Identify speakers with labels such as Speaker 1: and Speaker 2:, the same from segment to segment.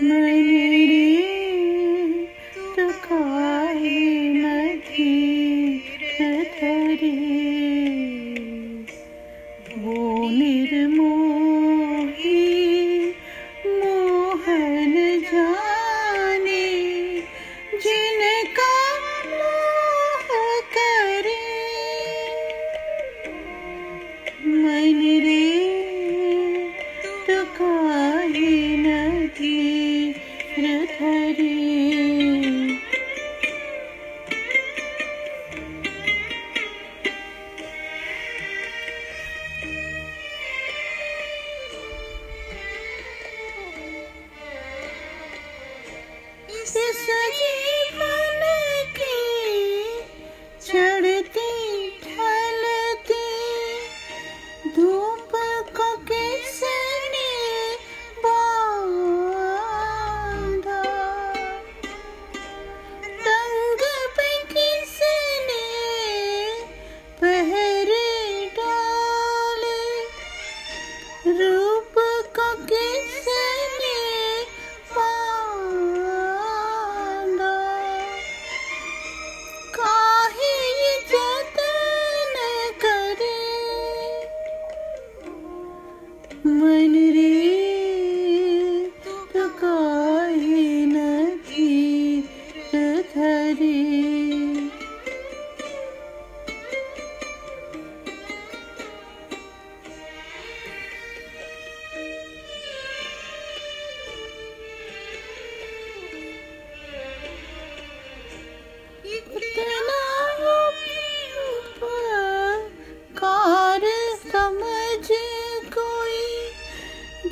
Speaker 1: my. It's such a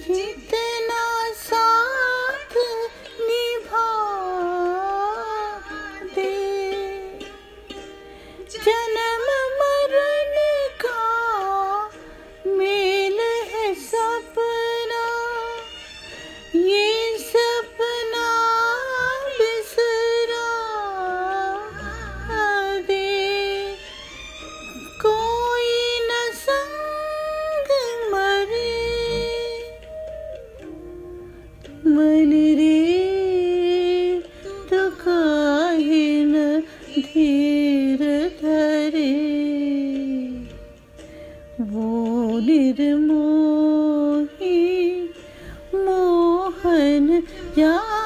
Speaker 1: Happy. वो निर्मोही मोहन या